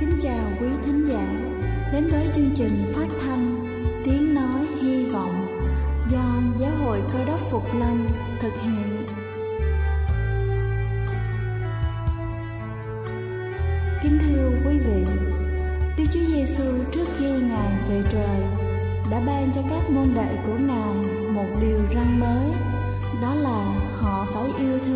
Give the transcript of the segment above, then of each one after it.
kính chào quý thính giả đến với chương trình phát thanh Tiếng Nói Hy Vọng do Giáo hội Cơ đốc Phục Lâm thực hiện. Kính thưa quý vị, Đức Chúa Giêsu trước khi Ngài về trời đã ban cho các môn đệ của Ngài một điều răn mới, đó là họ phải yêu thương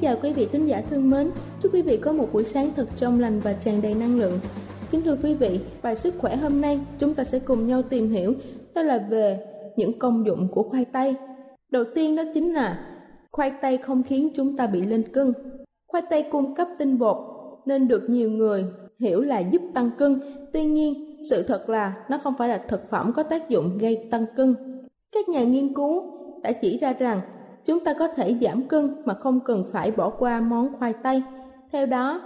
chào quý vị khán giả thương mến. Chúc quý vị có một buổi sáng thật trong lành và tràn đầy năng lượng. Kính thưa quý vị, bài sức khỏe hôm nay chúng ta sẽ cùng nhau tìm hiểu đó là về những công dụng của khoai tây. Đầu tiên đó chính là khoai tây không khiến chúng ta bị lên cân. Khoai tây cung cấp tinh bột nên được nhiều người hiểu là giúp tăng cân. Tuy nhiên, sự thật là nó không phải là thực phẩm có tác dụng gây tăng cân. Các nhà nghiên cứu đã chỉ ra rằng chúng ta có thể giảm cân mà không cần phải bỏ qua món khoai tây. Theo đó,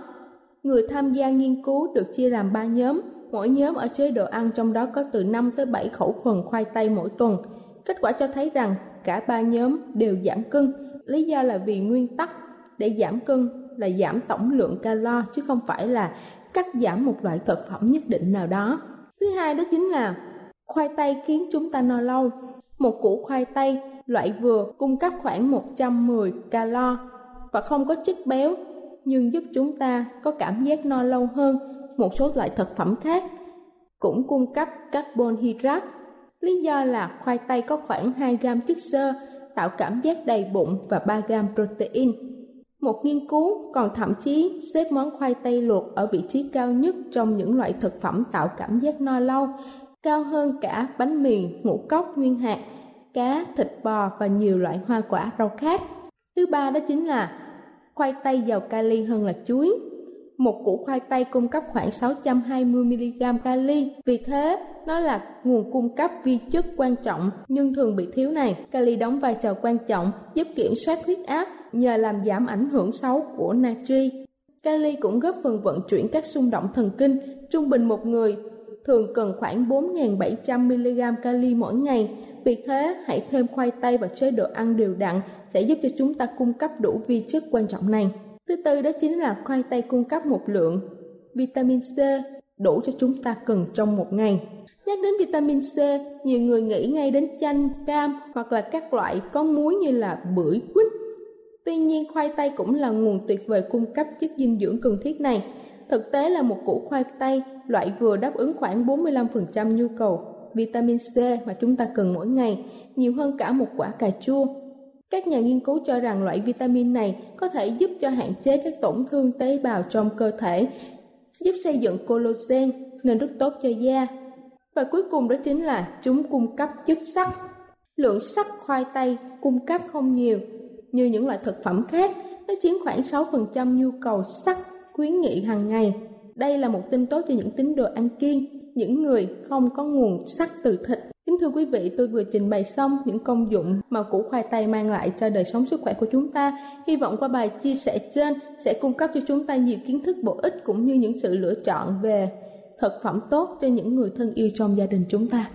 người tham gia nghiên cứu được chia làm 3 nhóm, mỗi nhóm ở chế độ ăn trong đó có từ 5 tới 7 khẩu phần khoai tây mỗi tuần. Kết quả cho thấy rằng cả ba nhóm đều giảm cân, lý do là vì nguyên tắc để giảm cân là giảm tổng lượng calo chứ không phải là cắt giảm một loại thực phẩm nhất định nào đó. Thứ hai đó chính là khoai tây khiến chúng ta no lâu. Một củ khoai tây loại vừa cung cấp khoảng 110 calo và không có chất béo nhưng giúp chúng ta có cảm giác no lâu hơn một số loại thực phẩm khác cũng cung cấp carbon hydrate. Lý do là khoai tây có khoảng 2 gram chất xơ tạo cảm giác đầy bụng và 3 gram protein. Một nghiên cứu còn thậm chí xếp món khoai tây luộc ở vị trí cao nhất trong những loại thực phẩm tạo cảm giác no lâu, cao hơn cả bánh mì, ngũ cốc nguyên hạt cá, thịt bò và nhiều loại hoa quả rau khác. Thứ ba đó chính là khoai tây giàu kali hơn là chuối. Một củ khoai tây cung cấp khoảng 620mg kali, vì thế nó là nguồn cung cấp vi chất quan trọng nhưng thường bị thiếu này. Kali đóng vai trò quan trọng giúp kiểm soát huyết áp nhờ làm giảm ảnh hưởng xấu của natri. Kali cũng góp phần vận chuyển các xung động thần kinh. Trung bình một người thường cần khoảng 4.700mg kali mỗi ngày vì thế, hãy thêm khoai tây vào chế độ ăn đều đặn sẽ giúp cho chúng ta cung cấp đủ vi chất quan trọng này. Thứ tư đó chính là khoai tây cung cấp một lượng vitamin C đủ cho chúng ta cần trong một ngày. Nhắc đến vitamin C, nhiều người nghĩ ngay đến chanh, cam hoặc là các loại có muối như là bưởi, quýt. Tuy nhiên, khoai tây cũng là nguồn tuyệt vời cung cấp chất dinh dưỡng cần thiết này. Thực tế là một củ khoai tây loại vừa đáp ứng khoảng 45% nhu cầu vitamin C mà chúng ta cần mỗi ngày, nhiều hơn cả một quả cà chua. Các nhà nghiên cứu cho rằng loại vitamin này có thể giúp cho hạn chế các tổn thương tế bào trong cơ thể, giúp xây dựng collagen nên rất tốt cho da. Và cuối cùng đó chính là chúng cung cấp chất sắt. Lượng sắt khoai tây cung cấp không nhiều như những loại thực phẩm khác, nó chiếm khoảng 6% nhu cầu sắt khuyến nghị hàng ngày. Đây là một tin tốt cho những tín đồ ăn kiêng những người không có nguồn sắt từ thịt. Kính thưa quý vị, tôi vừa trình bày xong những công dụng mà củ khoai tây mang lại cho đời sống sức khỏe của chúng ta. Hy vọng qua bài chia sẻ trên sẽ cung cấp cho chúng ta nhiều kiến thức bổ ích cũng như những sự lựa chọn về thực phẩm tốt cho những người thân yêu trong gia đình chúng ta.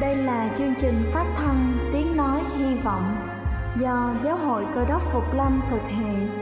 Đây là chương trình phát thanh Tiếng Nói Hy Vọng do Giáo hội Cơ đốc Phục Lâm thực hiện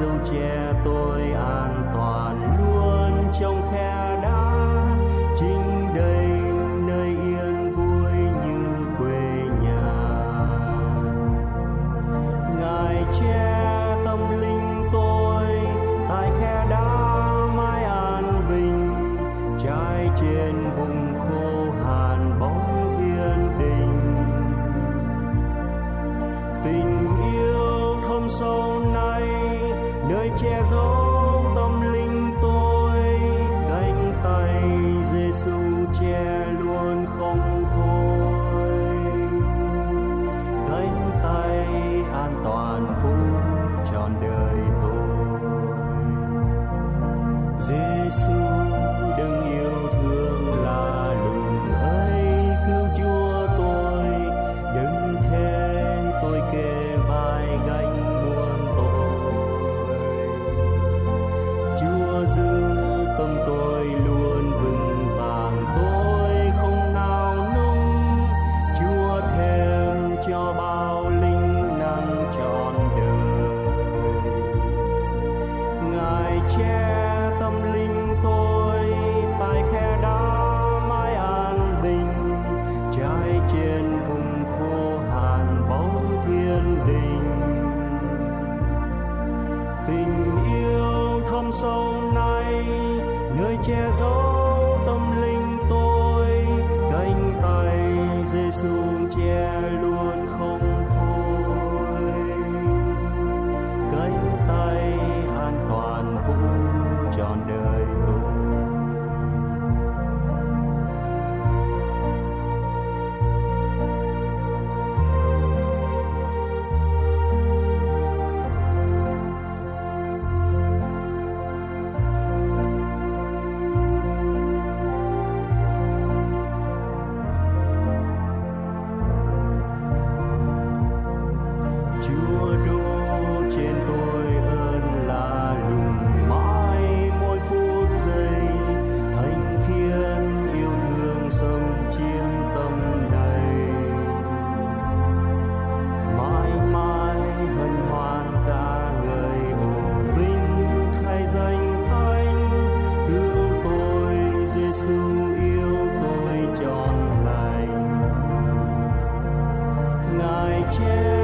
Dâu che tôi an toàn luôn trong khe vui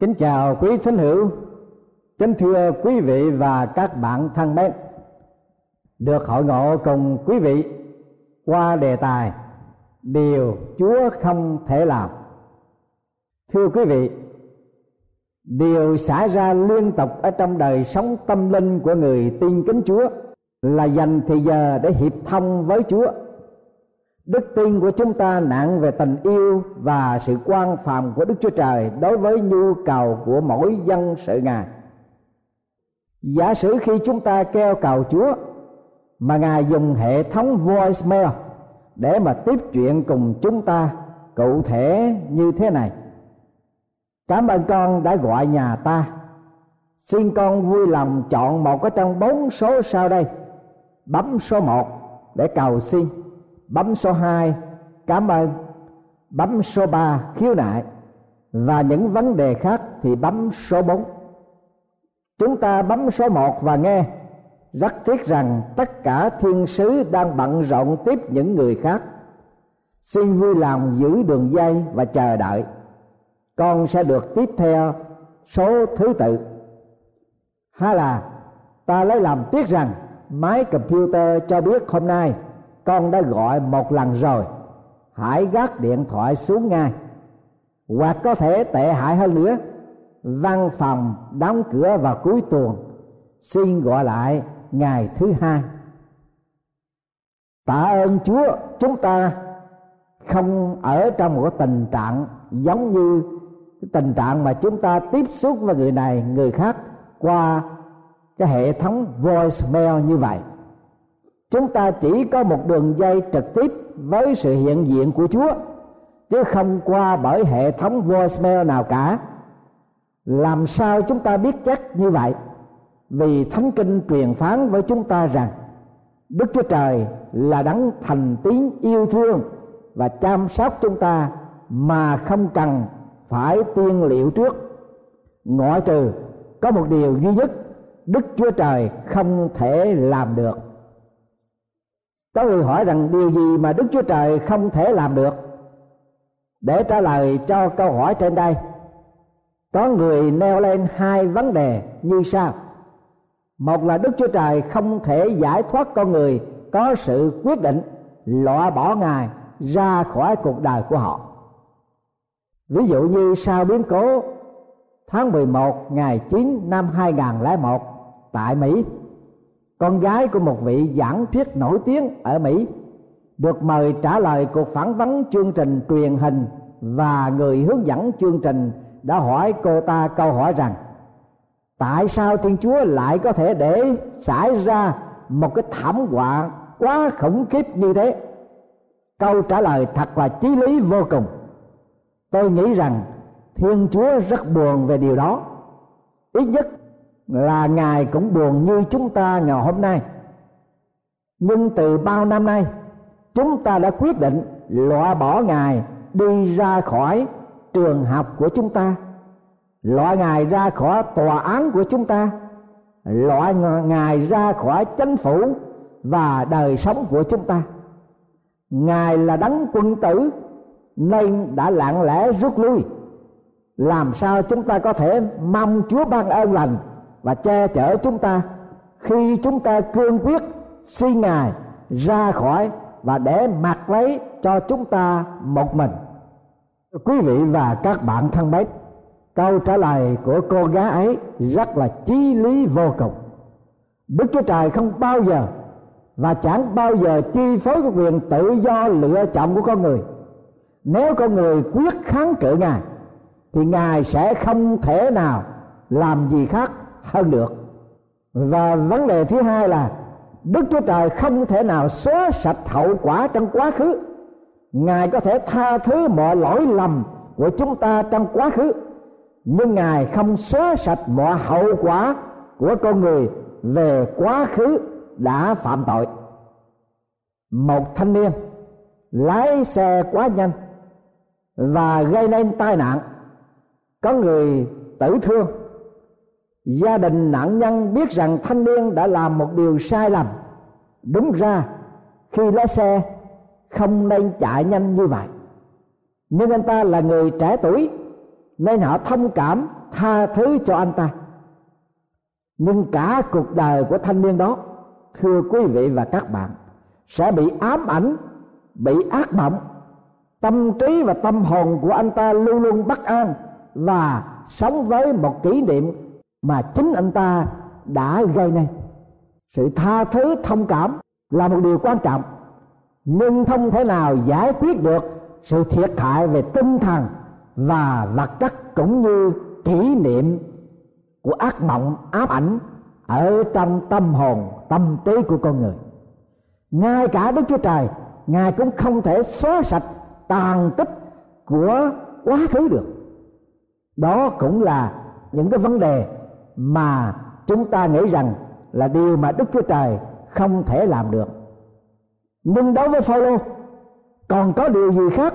Kính chào quý thính hữu, kính thưa quý vị và các bạn thân mến. Được hội ngộ cùng quý vị qua đề tài Điều Chúa không thể làm. Thưa quý vị, điều xảy ra liên tục ở trong đời sống tâm linh của người tin kính Chúa là dành thời giờ để hiệp thông với Chúa đức tin của chúng ta nặng về tình yêu và sự quan phàm của đức chúa trời đối với nhu cầu của mỗi dân sự ngài. Giả sử khi chúng ta kêu cầu chúa, mà ngài dùng hệ thống voicemail để mà tiếp chuyện cùng chúng ta cụ thể như thế này. Cảm ơn con đã gọi nhà ta. Xin con vui lòng chọn một cái trong bốn số sau đây. Bấm số một để cầu xin bấm số 2 cảm ơn. Bấm số 3 khiếu nại. Và những vấn đề khác thì bấm số 4 chúng ta bấm số 1 và nghe. Rất tiếc rằng tất cả thiên sứ đang bận rộn tiếp những người khác. Xin vui lòng giữ đường dây và chờ đợi. Con sẽ được tiếp theo số thứ tự. Hay là, ta lấy làm tiếc rằng máy computer cho biết hôm nay con đã gọi một lần rồi. Hãy gác điện thoại xuống ngay. Hoặc có thể tệ hại hơn nữa, văn phòng đóng cửa vào cuối tuần. Xin gọi lại ngày thứ hai. Tạ ơn chúa, chúng ta không ở trong một tình trạng giống như tình trạng mà chúng ta tiếp xúc với người này, người khác qua cái hệ thống voicemail như vậy chúng ta chỉ có một đường dây trực tiếp với sự hiện diện của chúa, chứ không qua bởi hệ thống voicemail nào cả. Làm sao chúng ta biết chắc như vậy? Vì thánh kinh truyền phán với chúng ta rằng, đức chúa trời là đấng thành tín yêu thương và chăm sóc chúng ta mà không cần phải tiên liệu trước. Ngoại trừ, có một điều duy nhất đức chúa trời không thể làm được có người hỏi rằng điều gì mà đức chúa trời không thể làm được? Để trả lời cho câu hỏi trên đây. Có người nêu lên hai vấn đề như sau. Một là đức chúa trời không thể giải thoát con người có sự quyết định loại bỏ ngài ra khỏi cuộc đời của họ. Ví dụ như sau biến cố tháng 11 ngày 9 năm 2001 tại Mỹ con gái của một vị giảng thuyết nổi tiếng ở Mỹ được mời trả lời cuộc phỏng vấn chương trình truyền hình và người hướng dẫn chương trình đã hỏi cô ta câu hỏi rằng, tại sao thiên chúa lại có thể để xảy ra một cái thảm họa quá khủng khiếp như thế? Câu trả lời thật là chí lý vô cùng. Tôi nghĩ rằng thiên chúa rất buồn về điều đó. Ít nhất là ngài cũng buồn như chúng ta ngày hôm nay. Nhưng từ bao năm nay, chúng ta đã quyết định loại bỏ ngài đi ra khỏi trường học của chúng ta, loại ngài ra khỏi tòa án của chúng ta, loại ngài ra khỏi chính phủ và đời sống của chúng ta. Ngài là đấng quân tử, nên đã lặng lẽ rút lui. Làm sao chúng ta có thể mong chúa ban ơn lành và che chở chúng ta khi chúng ta cương quyết xin ngài ra khỏi và để mặc lấy cho chúng ta một mình. Quý vị và các bạn thân mến, câu trả lời của cô gái ấy rất là chí lý vô cùng. Đức chúa trời không bao giờ và chẳng bao giờ chi phối cái quyền tự do lựa chọn của con người. Nếu con người quyết kháng cự ngài, thì ngài sẽ không thể nào làm gì khác hơn được. Và vấn đề thứ hai là đức chúa trời không thể nào xóa sạch hậu quả trong quá khứ. Ngài có thể tha thứ mọi lỗi lầm của chúng ta trong quá khứ, nhưng ngài không xóa sạch mọi hậu quả của con người về quá khứ đã phạm tội. Một thanh niên lái xe quá nhanh và gây nên tai nạn. Có người tử thương gia đình nạn nhân biết rằng thanh niên đã làm một điều sai lầm. Đúng ra, khi lái xe, không nên chạy nhanh như vậy. Nhưng anh ta là người trẻ tuổi, nên họ thông cảm, tha thứ cho anh ta. Nhưng cả cuộc đời của thanh niên đó, thưa quý vị và các bạn, sẽ bị ám ảnh, bị ác mộng. Tâm trí và tâm hồn của anh ta luôn luôn bất an và sống với một kỷ niệm mà chính anh ta đã gây nên. Sự tha thứ, thông cảm là một điều quan trọng. Nhưng không thể nào giải quyết được sự thiệt hại về tinh thần và vật chất cũng như kỷ niệm của ác mộng, ám ảnh ở trong tâm hồn, tâm trí của con người. Ngay cả đức chúa trời, ngài cũng không thể xóa sạch tàn tích của quá khứ được. Đó cũng là những cái vấn đề mà chúng ta nghĩ rằng là điều mà đức chúa trời không thể làm được. Nhưng đối với phaolô, còn có điều gì khác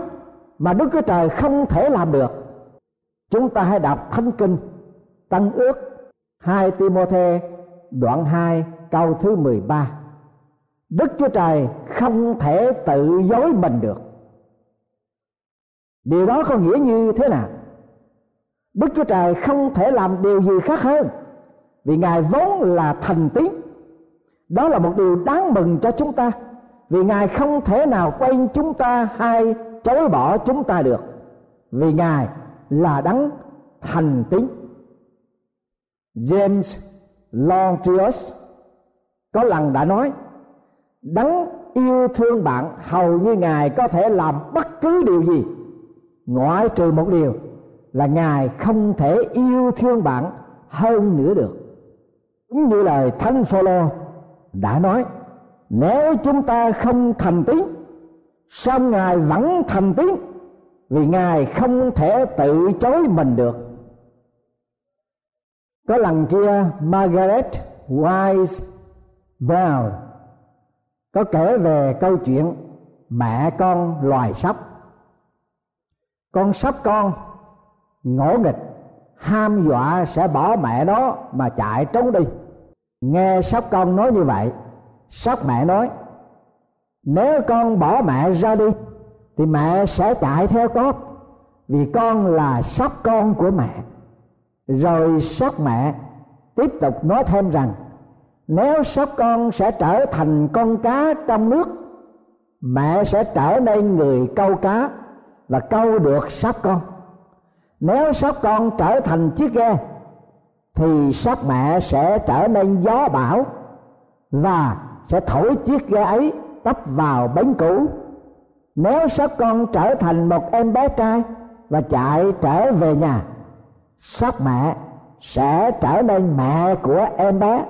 mà đức chúa trời không thể làm được? Chúng ta hãy đọc thánh kinh tăng ước 2 Timôthê, đoạn 2 câu thứ 13 Đức Chúa Trời không thể tự dối mình được. Điều đó có nghĩa như thế nào? Đức Chúa Trời không thể làm điều gì khác hơn, Vì Ngài vốn là thành tín. Đó là một điều đáng mừng cho chúng ta, Vì Ngài không thể nào quen chúng ta hay chối bỏ chúng ta được, Vì Ngài là đấng thành tín. James Longius có lần đã nói, đấng yêu thương bạn hầu như ngài có thể làm bất cứ điều gì, ngoại trừ một điều là ngài không thể yêu thương bạn hơn nữa được. Cũng như lời thánh phaolô đã nói, nếu chúng ta không thành tín, sao ngài vẫn thành tín? Vì ngài không thể tự chối mình được. Có lần kia, Margaret Wise Brown có kể về câu chuyện mẹ con loài sóc con sóc con ngỗ nghịch, ham dọa sẽ bỏ mẹ đó mà chạy trốn đi. Nghe sóc con nói như vậy, sóc mẹ nói, nếu con bỏ mẹ ra đi, thì mẹ sẽ chạy theo con, vì con là sóc con của mẹ. Rồi sóc mẹ tiếp tục nói thêm rằng, nếu sóc con sẽ trở thành con cá trong nước, mẹ sẽ trở nên người câu cá và câu được sóc con nếu sóc con trở thành chiếc ghe, thì sóc mẹ sẽ trở nên gió bão và sẽ thổi chiếc ghe ấy tấp vào bến cũ. Nếu sóc con trở thành một em bé trai và chạy trở về nhà sóc mẹ sẽ trở nên mẹ của em bé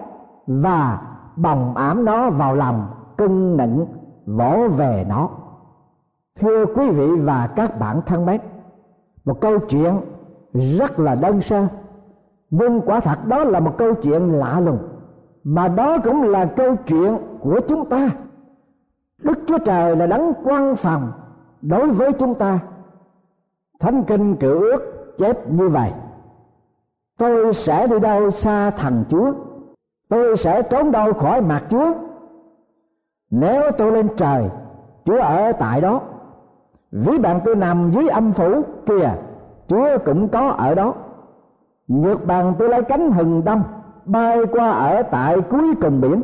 và bồng ảm nó vào lòng, cưng nịnh, vỗ về nó. Thưa quý vị và các bạn thân mến một câu chuyện rất là đơn sơ. Nhưng quả thật đó là một câu chuyện lạ lùng, mà đó cũng là câu chuyện của chúng ta. Đức chúa trời là đấng quan phòng đối với chúng ta. Thánh kinh cựu ước chép như vậy. Tôi sẽ đi đâu xa thằng chúa? Tôi sẽ trốn đâu khỏi mặt chúa? Nếu tôi lên trời, chúa ở tại đó ví bạn tôi nằm dưới âm phủ kìa, chúa cũng có ở đó. Nhược bàn tôi lấy cánh hừng đông bay qua ở tại cuối cùng biển.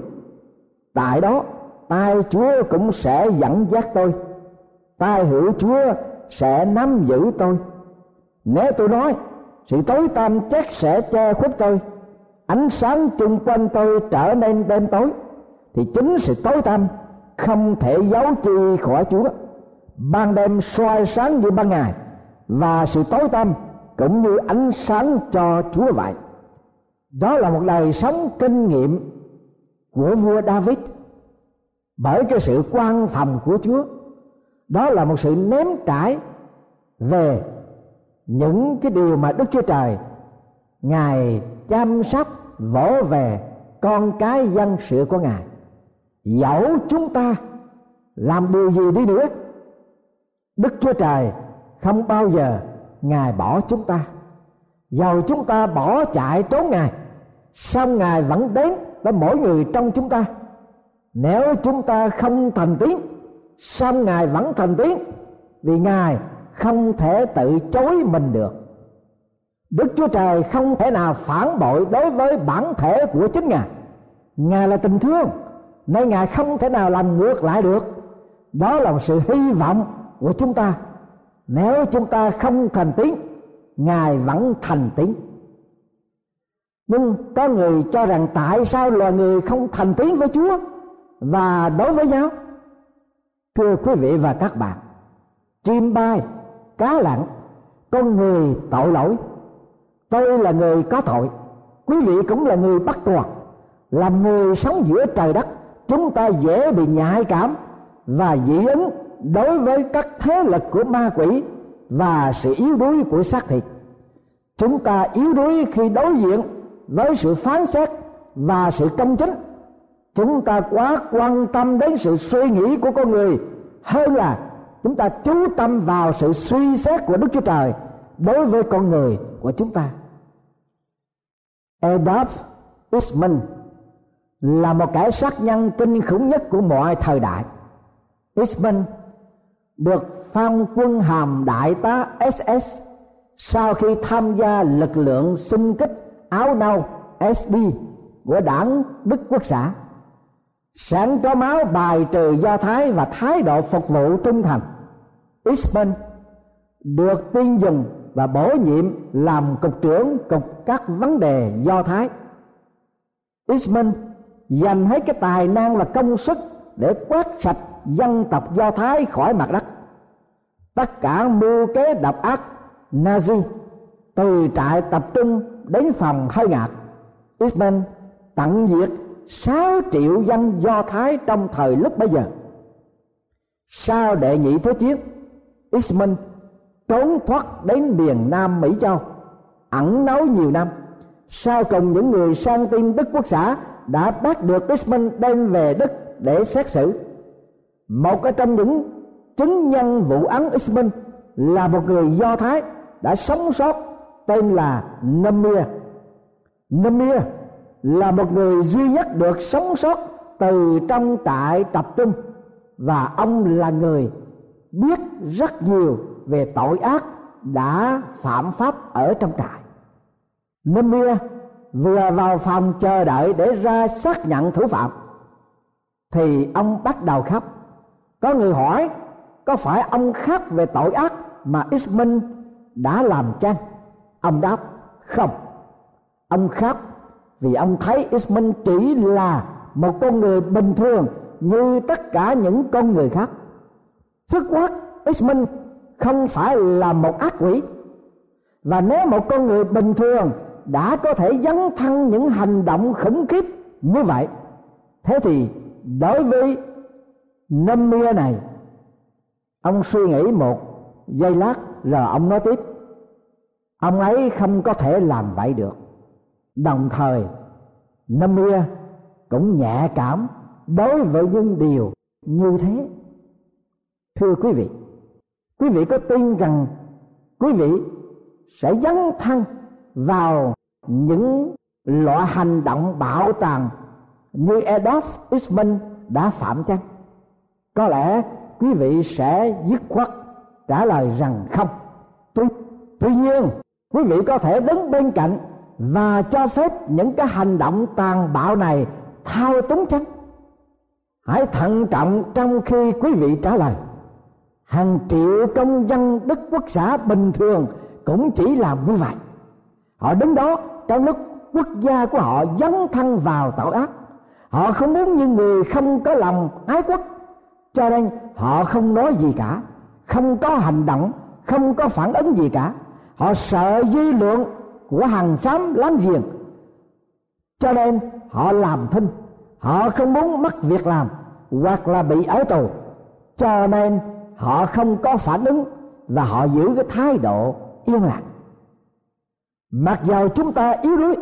Tại đó tay chúa cũng sẽ dẫn dắt tôi. Tay hữu chúa sẽ nắm giữ tôi. Nếu tôi nói, sự tối tăm chắc sẽ che khuất tôi. Ánh sáng chung quanh tôi trở nên đêm tối, thì chính sự tối tăm không thể giấu chi khỏi chúa ban đêm soi sáng như ban ngày, và sự tối tăm cũng như ánh sáng cho chúa vậy. Đó là một đời sống kinh nghiệm của vua david. Bởi cái sự quan phòng của chúa, đó là một sự ném trải về những cái điều mà đức chúa trời, ngài chăm sóc, vỗ về con cái dân sự của ngài, dẫu chúng ta làm điều gì đi nữa đức chúa trời không bao giờ ngài bỏ chúng ta. Dầu chúng ta bỏ chạy trốn ngài, song ngài vẫn đến với mỗi người trong chúng ta. Nếu chúng ta không thành tiến song ngài vẫn thành tiến vì ngài không thể tự chối mình được. Đức chúa trời không thể nào phản bội đối với bản thể của chính ngài. Ngài là tình thương, nên ngài không thể nào làm ngược lại được. Đó là một sự hy vọng của chúng ta. Nếu chúng ta không thành tín, ngài vẫn thành tín. Nhưng có người cho rằng tại sao loài người không thành tín với chúa? Và đối với nhau thưa quý vị và các bạn, chim bay, cá lặn, con người tội lỗi. Tôi là người có tội, quý vị cũng là người bắt tuột làm người sống giữa trời đất, chúng ta dễ bị nhạy cảm và dị ứng đối với các thế lực của ma quỷ và sự yếu đuối của xác thịt. Chúng ta yếu đuối khi đối diện với sự phán xét và sự công chính. Chúng ta quá quan tâm đến sự suy nghĩ của con người hơn là chúng ta chú tâm vào sự suy xét của đức chúa trời đối với con người của chúng ta. Adolf Eichmann là một kẻ sát nhân kinh khủng nhất của mọi thời đại. Eichmann được phong quân hàm đại tá SS sau khi tham gia lực lượng xung kích áo nâu SD của đảng Đức Quốc xã sáng có máu bài trừ do thái và thái độ phục vụ trung thành Ispen được tuyên dùng và bổ nhiệm làm cục trưởng cục các vấn đề do thái. Eastman dành hết cái tài năng và công sức để quét sạch dân tộc do thái khỏi mặt đất. Tất cả mưu kế độc ác, nazi, từ trại tập trung đến phòng hơi ngạt Eastman tận diệt 6 triệu dân do thái trong thời lúc bấy giờ. Sau đệ nhị thế chiến Eastman trốn thoát đến miền Nam Mỹ Châu, ẩn náu nhiều năm. Sau cùng những người sang tin Đức Quốc xã đã bắt được Eastman đem về Đức để xét xử một trong những chứng nhân vụ án Eastman là một người Do Thái đã sống sót, tên là Namir. Namir là một người duy nhất được sống sót từ trong trại tập trung và ông là người biết rất nhiều về tội ác đã phạm pháp ở trong trại. Namir vừa vào phòng chờ đợi để ra xác nhận thủ phạm, thì ông bắt đầu khóc có người hỏi, có phải ông khác về tội ác mà Ismin đã làm chăng? Ông đáp, không. Ông khác vì ông thấy Ismin chỉ là một con người bình thường như tất cả những con người khác. Xuất quát Ismin không phải là một ác quỷ. Và nếu một con người bình thường đã có thể dấn thân những hành động khủng khiếp như vậy, thế thì đối với năm mía này, ông suy nghĩ một giây lát, rồi ông nói tiếp. Ông ấy không có thể làm vậy được. Đồng thời, năm mía cũng nhẹ cảm đối với những điều như thế. Thưa quý vị quý vị có tin rằng quý vị sẽ dấn thân vào những loại hành động bạo tàn như Adolf Eichmann đã phạm chăng? Có lẽ quý vị sẽ dứt khoát trả lời rằng không. Tuy, tuy nhiên, quý vị có thể đứng bên cạnh và cho phép những cái hành động tàn bạo này thao túng chăng? Hãy thận trọng trong khi quý vị trả lời. Hàng triệu công dân Đức Quốc xã bình thường cũng chỉ làm như vậy họ đứng đó trong lúc quốc gia của họ dấn thân vào tội ác họ không muốn như người không có lòng ái quốc cho nên họ không nói gì cả, không có hành động, không có phản ứng gì cả. Họ sợ dư luận của hàng xóm láng giềng. Cho nên họ làm thinh, họ không muốn mất việc làm hoặc là bị ở tù. Cho nên họ không có phản ứng và họ giữ cái thái độ yên lặng. Mặc dầu chúng ta yếu đuối,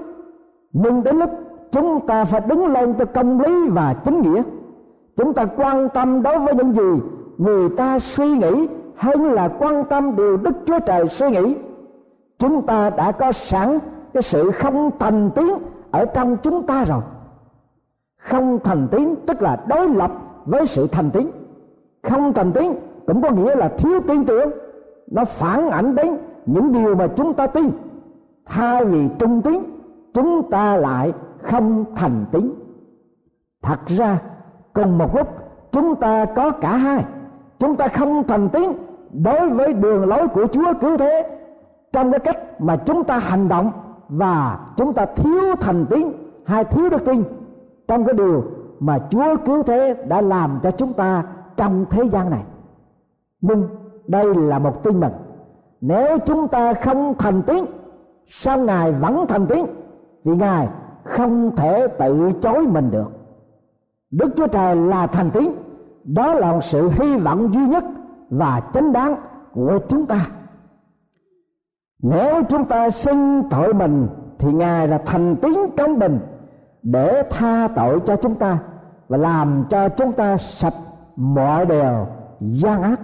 nhưng đến lúc chúng ta phải đứng lên cho công lý và chính nghĩa chúng ta quan tâm đối với những gì người ta suy nghĩ hay là quan tâm điều đức chúa trời suy nghĩ. Chúng ta đã có sẵn cái sự không thành tiến ở trong chúng ta rồi. Không thành tiến tức là đối lập với sự thành tiến không thành tiến cũng có nghĩa là thiếu tin tưởng. Nó phản ảnh đến những điều mà chúng ta tin. Thay vì trung tín, chúng ta lại không thành tín. Thật ra cùng một lúc, chúng ta có cả hai. Chúng ta không thành tín đối với đường lối của chúa cứu thế. Trong cái cách mà chúng ta hành động và chúng ta thiếu thành tín hay thiếu đức tin trong cái điều mà chúa cứu thế đã làm cho chúng ta trong thế gian này. Nhưng đây là một tin mừng. Nếu chúng ta không thành tín sao ngài vẫn thành tín vì ngài không thể tự chối mình được đức chúa trời là thành tín. Đó là một sự hy vọng duy nhất và chính đáng của chúng ta. Nếu chúng ta xin tội mình, thì ngài là thành tín công bình để tha tội cho chúng ta và làm cho chúng ta sạch mọi điều gian ác.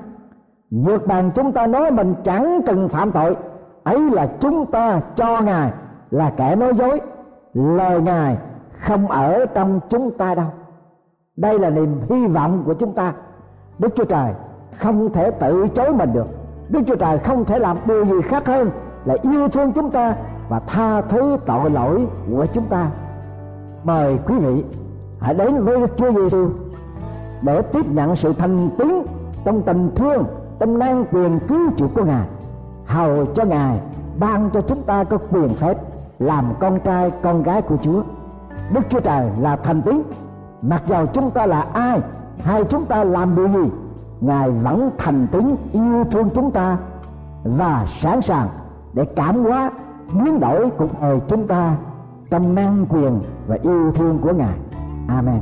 Nhược bàn chúng ta nói mình chẳng cần phạm tội, ấy là chúng ta cho ngài là kẻ nói dối. Lời ngài không ở trong chúng ta đâu đây là niềm hy vọng của chúng ta. Đức chúa trời không thể tự chối mình được. Đức chúa trời không thể làm điều gì khác hơn là yêu thương chúng ta và tha thứ tội lỗi của chúng ta. Mời quý vị hãy đến với Đức Chúa Giêsu để tiếp nhận sự thành tín trong tình thương trong năng quyền cứu chuộc của ngài. Hầu cho ngài ban cho chúng ta có quyền phép, làm con trai, con gái của chúa. Đức chúa trời là thành tín mặc dầu chúng ta là ai, hay chúng ta làm điều gì, ngài vẫn thành tín yêu thương chúng ta và sẵn sàng để cảm hóa, biến đổi cuộc đời chúng ta trong năng quyền và yêu thương của ngài. Amen.